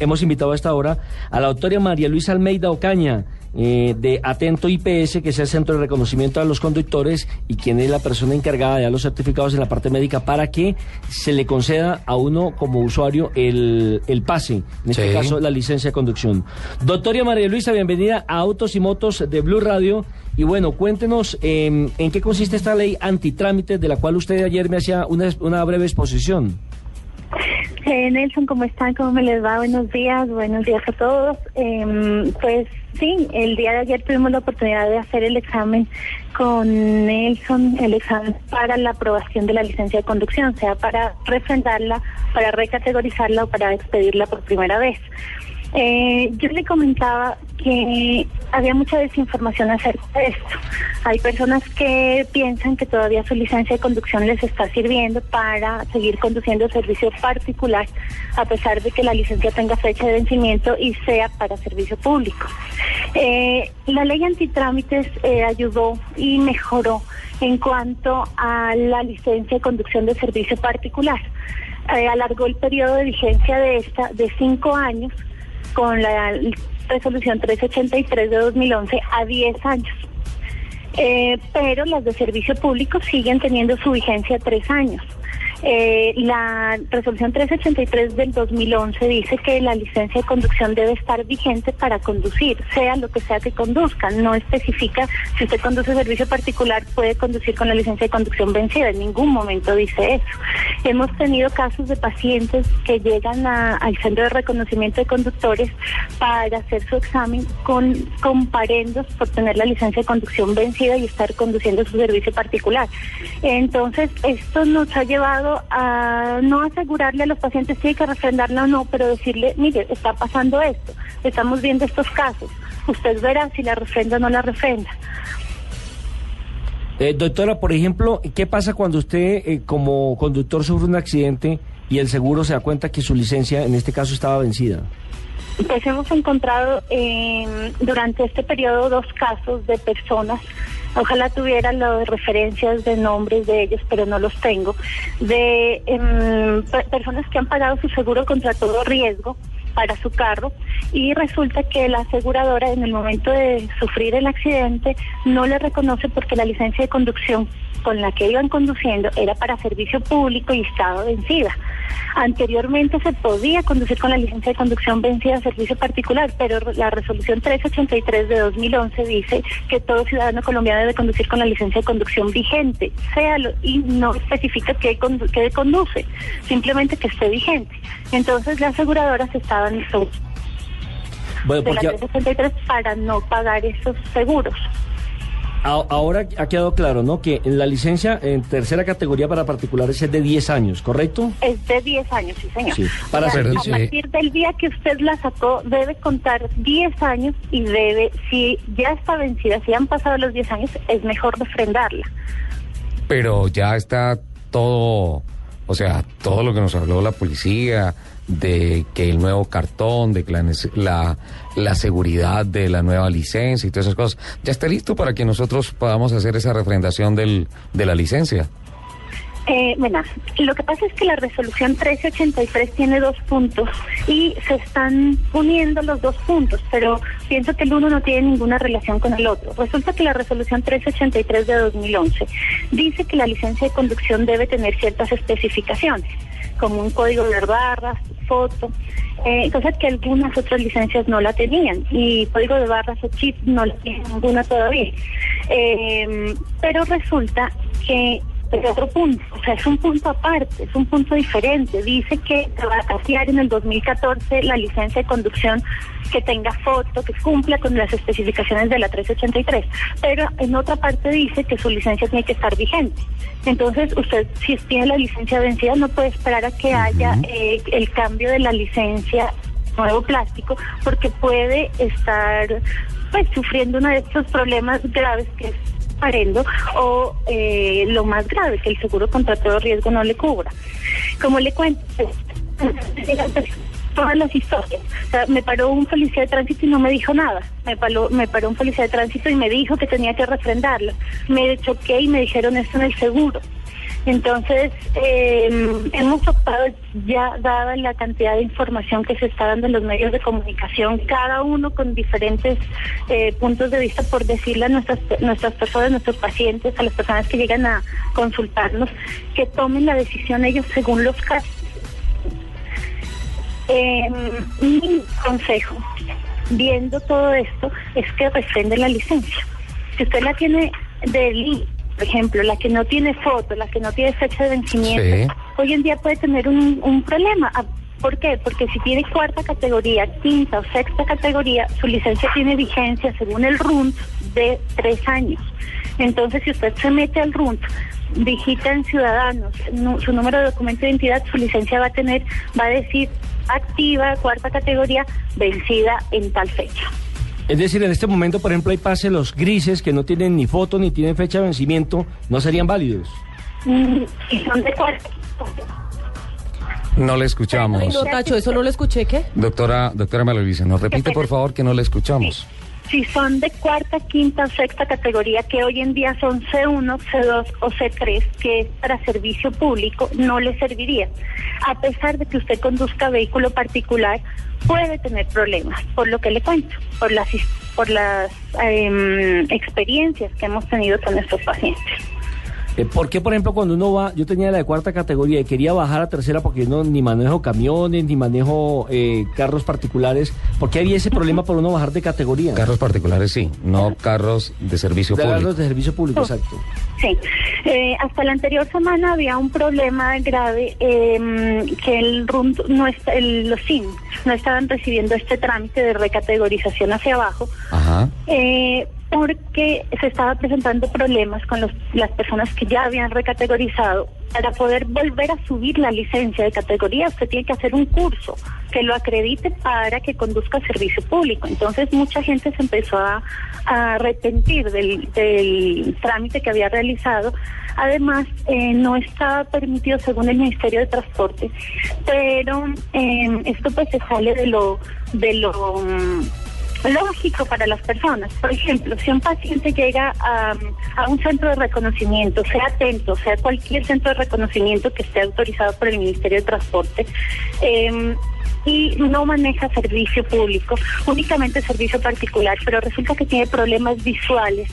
Hemos invitado a esta hora a la doctora María Luisa Almeida Ocaña, eh, de Atento IPS, que es el Centro de Reconocimiento a los Conductores y quien es la persona encargada de dar los certificados en la parte médica para que se le conceda a uno como usuario el, el pase, en este caso la licencia de conducción. Doctora María Luisa, bienvenida a Autos y Motos de Blue Radio. Y bueno, cuéntenos eh, en qué consiste esta ley antitrámites de la cual usted ayer me hacía una, una breve exposición. Eh, Nelson, ¿cómo están? ¿Cómo me les va? Buenos días, buenos días a todos. Em, pues sí, el día de ayer tuvimos la oportunidad de hacer el examen con Nelson, el examen para la aprobación de la licencia de conducción, sea para refrendarla, para recategorizarla o para expedirla por primera vez. Eh, yo le comentaba que había mucha desinformación acerca de esto. Hay personas que piensan que todavía su licencia de conducción les está sirviendo para seguir conduciendo servicio particular, a pesar de que la licencia tenga fecha de vencimiento y sea para servicio público. Eh, la ley antitrámites eh, ayudó y mejoró en cuanto a la licencia de conducción de servicio particular. Eh, alargó el periodo de vigencia de esta de cinco años con la resolución 383 de 2011 a 10 años. Eh, pero las de servicio público siguen teniendo su vigencia tres años. Eh, la resolución 383 del 2011 dice que la licencia de conducción debe estar vigente para conducir, sea lo que sea que conduzca. No especifica si usted conduce servicio particular, puede conducir con la licencia de conducción vencida. En ningún momento dice eso. Hemos tenido casos de pacientes que llegan a- al centro de reconocimiento de conductores para hacer su examen con comparendos por tener la licencia de conducción vencida y estar conduciendo su servicio particular. Entonces, esto nos ha llevado a no asegurarle a los pacientes si hay que refrendarla o no, pero decirle, mire, está pasando esto, estamos viendo estos casos, usted verá si la refrenda o no la refrenda. Eh, doctora, por ejemplo, ¿qué pasa cuando usted eh, como conductor sufre un accidente y el seguro se da cuenta que su licencia en este caso estaba vencida? Pues hemos encontrado eh, durante este periodo dos casos de personas, ojalá tuviera las referencias de nombres de ellos, pero no los tengo, de em, pe- personas que han pagado su seguro contra todo riesgo para su carro y resulta que la aseguradora en el momento de sufrir el accidente no le reconoce porque la licencia de conducción con la que iban conduciendo era para servicio público y estaba vencida. Anteriormente se podía conducir con la licencia de conducción vencida a servicio particular, pero la resolución 383 de 2011 dice que todo ciudadano colombiano debe conducir con la licencia de conducción vigente, sea lo- y no especifica qué, qué conduce, simplemente que esté vigente. Entonces las aseguradoras estaban Bueno, de la porque 383 para no pagar esos seguros. ahora ha quedado claro, ¿no? Que la licencia en tercera categoría para particulares es de 10 años, ¿correcto? Es de 10 años, sí, señor. Sí, para O sea, hacer- a sí. partir del día que usted la sacó, debe contar 10 años y debe, si ya está vencida, si han pasado los 10 años, es mejor refrendarla. pero ya está todo, o sea, todo lo que nos habló la policía, de que el nuevo cartón, de la, la seguridad de la nueva licencia y todas esas cosas, ya está listo para que nosotros podamos hacer esa refrendación del, de la licencia. Eh, bueno, lo que pasa es que la resolución 1383 tiene dos puntos y se están uniendo los dos puntos, pero pienso que el uno no tiene ninguna relación con el otro. Resulta que la resolución 1383 de 2011 dice que la licencia de conducción debe tener ciertas especificaciones, como un código de barras, foto, eh, cosa que algunas otras licencias no la tenían y código de barras o chip no la tiene ninguna todavía. Eh, pero resulta que de otro punto, o sea, es un punto aparte, es un punto diferente. Dice que va a cambiar en el 2014 la licencia de conducción que tenga foto, que cumpla con las especificaciones de la 383, pero en otra parte dice que su licencia tiene que estar vigente. Entonces, usted si tiene la licencia vencida no puede esperar a que haya eh, el cambio de la licencia nuevo plástico porque puede estar pues sufriendo uno de estos problemas graves que es parendo o eh, lo más grave que el seguro contra todo riesgo no le cubra. Como le cuento, todas las historias. O sea, me paró un policía de tránsito y no me dijo nada. Me paró, me paró un policía de tránsito y me dijo que tenía que refrendarlo. Me choqué y me dijeron esto en el seguro. Entonces, eh, hemos optado ya, dada la cantidad de información que se está dando en los medios de comunicación, cada uno con diferentes eh, puntos de vista, por decirle a nuestras, nuestras personas, nuestros pacientes, a las personas que llegan a consultarnos, que tomen la decisión ellos según los casos. Eh, mi consejo, viendo todo esto, es que refrende la licencia. Si usted la tiene de por ejemplo, la que no tiene foto, la que no tiene fecha de vencimiento, hoy en día puede tener un, un problema. Ah, ¿Por qué? Porque si tiene cuarta categoría, quinta o sexta categoría, su licencia tiene vigencia según el RUNT de tres años. Entonces, si usted se mete al RUNT, digita en Ciudadanos su número de documento de identidad, su licencia va a tener, va a decir activa, cuarta categoría, vencida en tal fecha. Es decir, en este momento, por ejemplo, hay pase los grises que no tienen ni foto ni tienen fecha de vencimiento, ¿no serían válidos? Mm, y son de. No le escuchamos. Ay, no, Tacho, ¿eso no lo escuché, qué? Doctora, doctora María Luisa, nos repite por favor que no le escuchamos. Si son de cuarta, quinta o sexta categoría, que hoy en día son C1, C2 o C3, que es para servicio público, no le serviría. A pesar de que usted conduzca vehículo particular, puede tener problemas, por lo que le cuento, por las, por las em, experiencias que hemos tenido con nuestros pacientes. Eh, ¿Por qué, por ejemplo, cuando uno va, yo tenía la de cuarta categoría y quería bajar a tercera porque no ni manejo camiones, ni manejo eh, carros particulares, ¿por qué había ese problema por uno bajar de categoría? Carros particulares sí, no carros de servicio De público. carros de servicio público, exacto. Sí, eh, hasta la anterior semana había un problema grave eh, que el no está, el- los SIM no estaban recibiendo este trámite de recategorización hacia abajo Ajá. Porque se estaba presentando problemas con los, las personas que ya habían recategorizado. Para poder volver a subir la licencia de categoría, usted tiene que hacer un curso que lo acredite para que conduzca servicio público. Entonces, mucha gente se empezó a, a arrepentir del, del trámite que había realizado. Además, eh, no estaba permitido según el Ministerio de Transporte, pero eh, esto pues se sale de lo de lo mm, lógico para las personas. Por ejemplo, si un paciente llega a, a un centro de reconocimiento, sea atento, sea cualquier centro de reconocimiento que esté autorizado por el Ministerio de Transporte, eh, y no maneja servicio público, únicamente servicio particular, pero resulta que tiene problemas visuales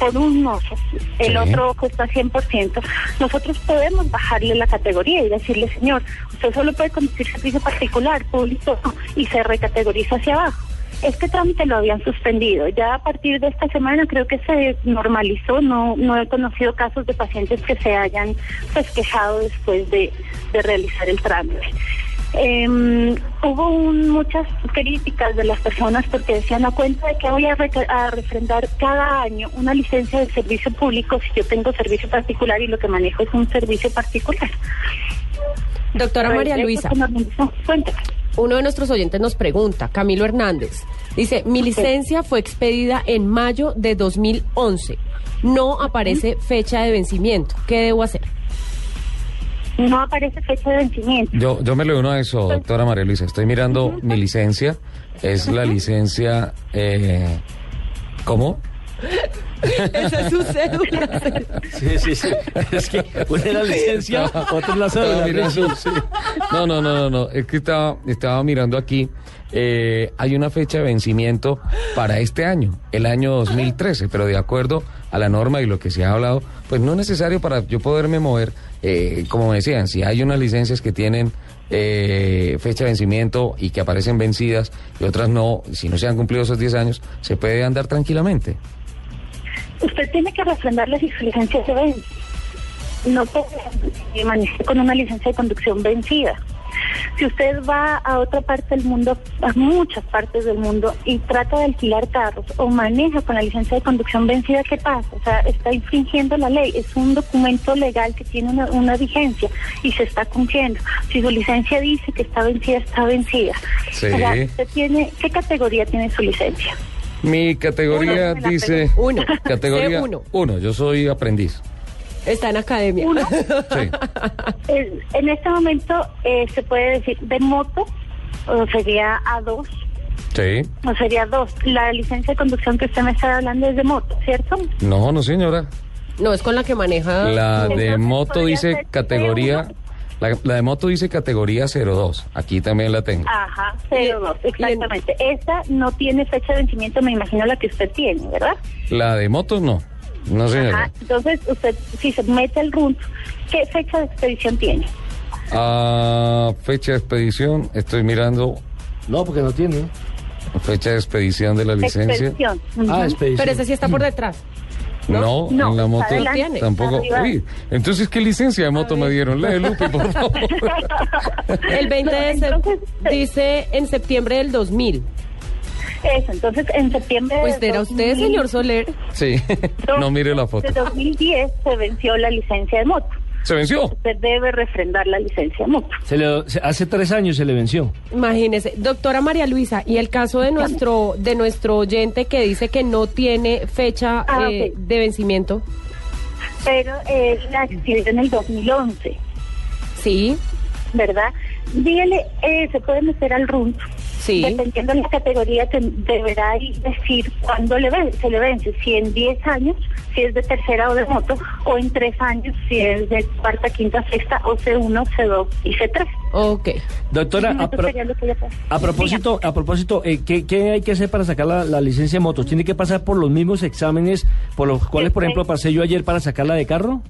por un ojo, el Sí. otro ojo está 100%, nosotros podemos bajarle la categoría y decirle, señor, usted solo puede conducir servicio particular, público, no", y se recategoriza hacia abajo. Este trámite lo habían suspendido. Ya a partir de esta semana creo que se normalizó. No, no he conocido casos de pacientes que se hayan pues, quejado después de, de realizar el trámite. Eh, hubo un- muchas críticas de las personas porque decían a cuenta de que voy a, a refrendar cada año una licencia de servicio público si yo tengo servicio particular y lo que manejo es un servicio particular. Doctora María Luisa, uno de nuestros oyentes nos pregunta, Camilo Hernández, dice, mi licencia fue expedida en mayo de 2011. No aparece fecha de vencimiento. ¿Qué debo hacer? No aparece fecha de vencimiento. Yo, yo me le uno a eso, doctora María Luisa. Estoy mirando mi licencia. Es la licencia. Eh, ¿Cómo? Esa es su cédula. Sí, sí, sí. Es que una es la licencia, otra es la cédula. No, no, no, no, no. Es que estaba, estaba mirando aquí. eh, hay una fecha de vencimiento para este año, el año 2013, pero de acuerdo a la norma y lo que se ha hablado, pues no es necesario para yo poderme mover, eh, como me decían, si hay unas licencias que tienen eh, fecha de vencimiento y que aparecen vencidas y otras no, si no se han cumplido esos 10 años, se puede andar tranquilamente. Usted tiene que refrendarle si su licencia se vence. no puede manejar con una licencia de conducción vencida. Si usted va a otra parte del mundo, a muchas partes del mundo, y trata de alquilar carros o maneja con la licencia de conducción vencida, ¿qué pasa? O sea, está infringiendo la ley. Es un documento legal que tiene una, una vigencia y se está cumpliendo. Si su licencia dice que está vencida, está vencida. Sí. O sea, usted tiene, ¿qué categoría tiene su licencia? Mi categoría Uno, dice... Uno. Categoría C1. uno. Yo soy aprendiz. Está en academia. Sí. Eh, en este momento eh, se puede decir de moto, o sería A2, Sí. o sería 2. La licencia de conducción que usted me está hablando es de moto, ¿cierto? No, no señora. No, es con la que maneja. La de moto dice categoría... C1. La, la de moto dice categoría 02. Aquí también la tengo. Ajá, 02, exactamente. Esta no tiene fecha de vencimiento, me imagino la que usted tiene, ¿verdad? La de moto no. No señora. Ajá, entonces usted, si se mete el RUNT, ¿qué fecha de expedición tiene? Ah, fecha de expedición, estoy mirando No, porque no tiene. fecha de expedición de la licencia. Expedición. Ah, expedición. Pero ese sí está por detrás. No, No, en la moto adelante, tampoco. Uy, entonces, ¿qué licencia de moto me dieron? La de Lupe, por favor. El 20 de No, entonces, sep- dice en septiembre del 2000. Eso, entonces en septiembre Pues era usted, 2000, señor Soler. Sí, no mire la foto. De 2010 se venció la licencia de moto. ¿Se venció? Usted debe refrendar la licencia moto. Se le- se- hace tres años se le venció. Imagínese, doctora María Luisa, y el caso de nuestro de nuestro oyente que dice que no tiene fecha Ah, eh, de vencimiento. Pero eh, la adquirió en el 2011, Sí, ¿verdad? Dígale, eh, se puede meter al RUNT. Sí. Dependiendo de la categoría, te- deberá ir decir cuándo le ven- se le vence, si en 10 años, si es de tercera o de moto, o en 3 años, si es de cuarta, quinta, sexta, o C1, C2 y C3. Ok. Doctora, a, pro- propósito, a propósito, eh, ¿qué, qué hay que hacer para sacar la, la licencia de moto? ¿Tiene que pasar por los mismos exámenes por los cuales, por ejemplo, pasé yo ayer para sacarla de carro?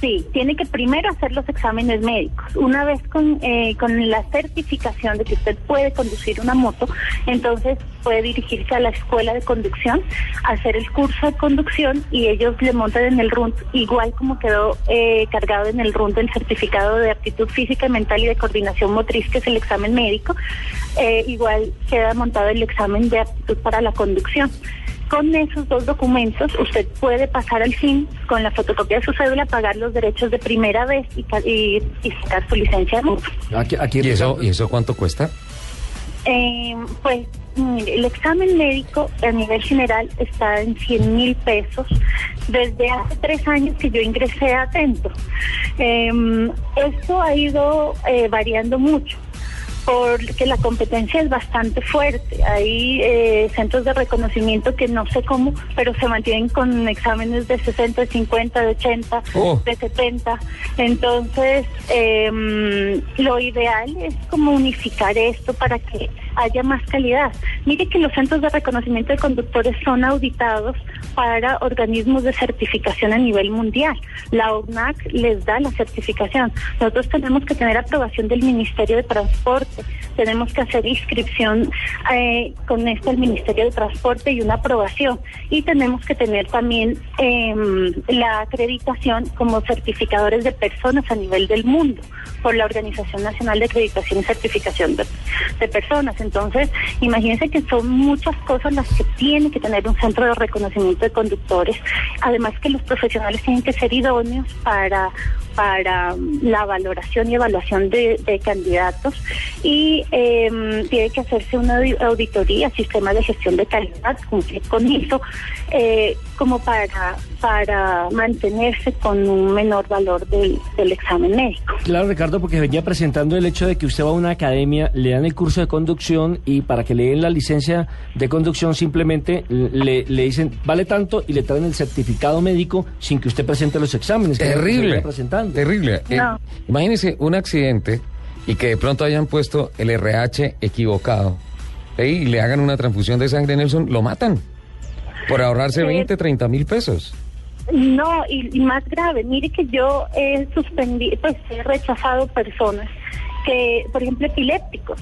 Sí, tiene que primero hacer los exámenes médicos. Una vez con, eh, con la certificación de que usted puede conducir una moto, entonces puede dirigirse a la escuela de conducción, hacer el curso de conducción y ellos le montan en el RUNT, igual como quedó eh, cargado en el RUNT el certificado de aptitud física, mental y de coordinación motriz, que es el examen médico, eh, igual queda montado el examen de aptitud para la conducción. Con esos dos documentos usted puede pasar al fin con la fotocopia de su cédula, pagar los derechos de primera vez y, y, y sacar su licencia. Aquí, aquí ¿Y eso, ¿Y eso cuánto cuesta? Eh, pues mire, el examen médico a nivel general está en 100 mil pesos desde hace tres años que yo ingresé a Atento. Eh, esto ha ido eh, variando mucho porque la competencia es bastante fuerte. Hay eh, centros de reconocimiento que no sé cómo, pero se mantienen con exámenes de 60, de 50, de 80, Oh. de 70. Entonces, eh, lo ideal es como unificar esto para que haya más calidad. Mire que los centros de reconocimiento de conductores son auditados para organismos de certificación a nivel mundial. La ORNAC les da la certificación. Nosotros tenemos que tener aprobación del Ministerio de Transporte, tenemos que hacer inscripción eh, con esto al Ministerio de Transporte y una aprobación. Y tenemos que tener también em, la acreditación como certificadores de personas a nivel del mundo por la Organización Nacional de Acreditación y Certificación de Personas. Entonces, imagínense que son muchas cosas las que tiene que tener un centro de reconocimiento de conductores. Además que los profesionales tienen que ser idóneos para para la valoración y evaluación de, de candidatos y em, tiene que hacerse una audi- auditoría, sistema de gestión de calidad, cumplir con eso, eh, como para, para mantenerse con un menor valor del, del examen médico. Claro, Ricardo, porque venía presentando el hecho de que usted va a una academia, le dan el curso de conducción y para que le den la licencia de conducción simplemente le, le dicen vale tanto y le traen el certificado médico sin que usted presente los exámenes. lo que Terrible. Terrible. Eh, No. imagínese un accidente y que de pronto hayan puesto el RH equivocado ¿eh? y le hagan una transfusión de sangre, Nelson, lo matan por ahorrarse Eh, 20, 30 mil pesos. No, y, y más grave, mire que yo he suspendido, pues he rechazado personas que, por ejemplo, epilépticos.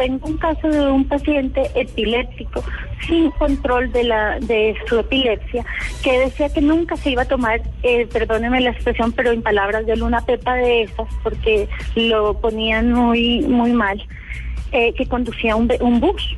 Tengo un caso de un paciente epiléptico sin control de la de su epilepsia que decía que nunca se iba a tomar, eh, perdóneme la expresión, pero en palabras de él, una pepa de esas porque lo ponían muy muy mal, eh, que conducía un, un bus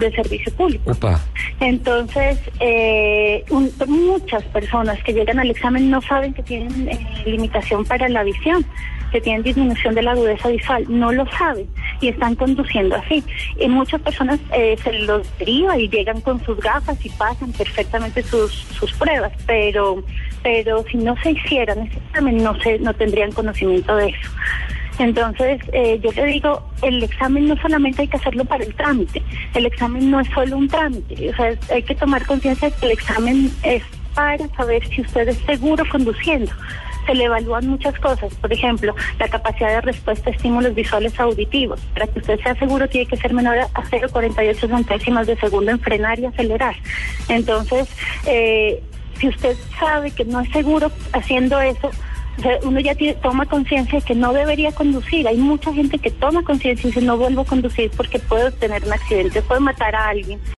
de servicio público. Opa. Entonces, eh, un- muchas personas que llegan al examen no saben que tienen eh, limitación para la visión, que tienen disminución de la agudeza visual, no lo saben y están conduciendo así. Y muchas personas eh, se los deriva y llegan con sus gafas y pasan perfectamente sus, sus pruebas, pero pero si no se hicieran ese examen no se no tendrían conocimiento de eso. Entonces, eh, yo le digo, el examen no solamente hay que hacerlo para el trámite, el examen no es solo un trámite, o sea, hay que tomar conciencia de que el examen es para saber si usted es seguro conduciendo. Se le evalúan muchas cosas, por ejemplo, la capacidad de respuesta a estímulos visuales auditivos. Para que usted sea seguro tiene que ser menor a 0,48 centésimas de segundo en frenar y acelerar. Entonces, eh, si usted sabe que no es seguro haciendo eso, o sea, uno ya tiene- toma conciencia de que no debería conducir. Hay mucha gente que toma conciencia y dice no vuelvo a conducir porque puedo tener un accidente, puedo matar a alguien.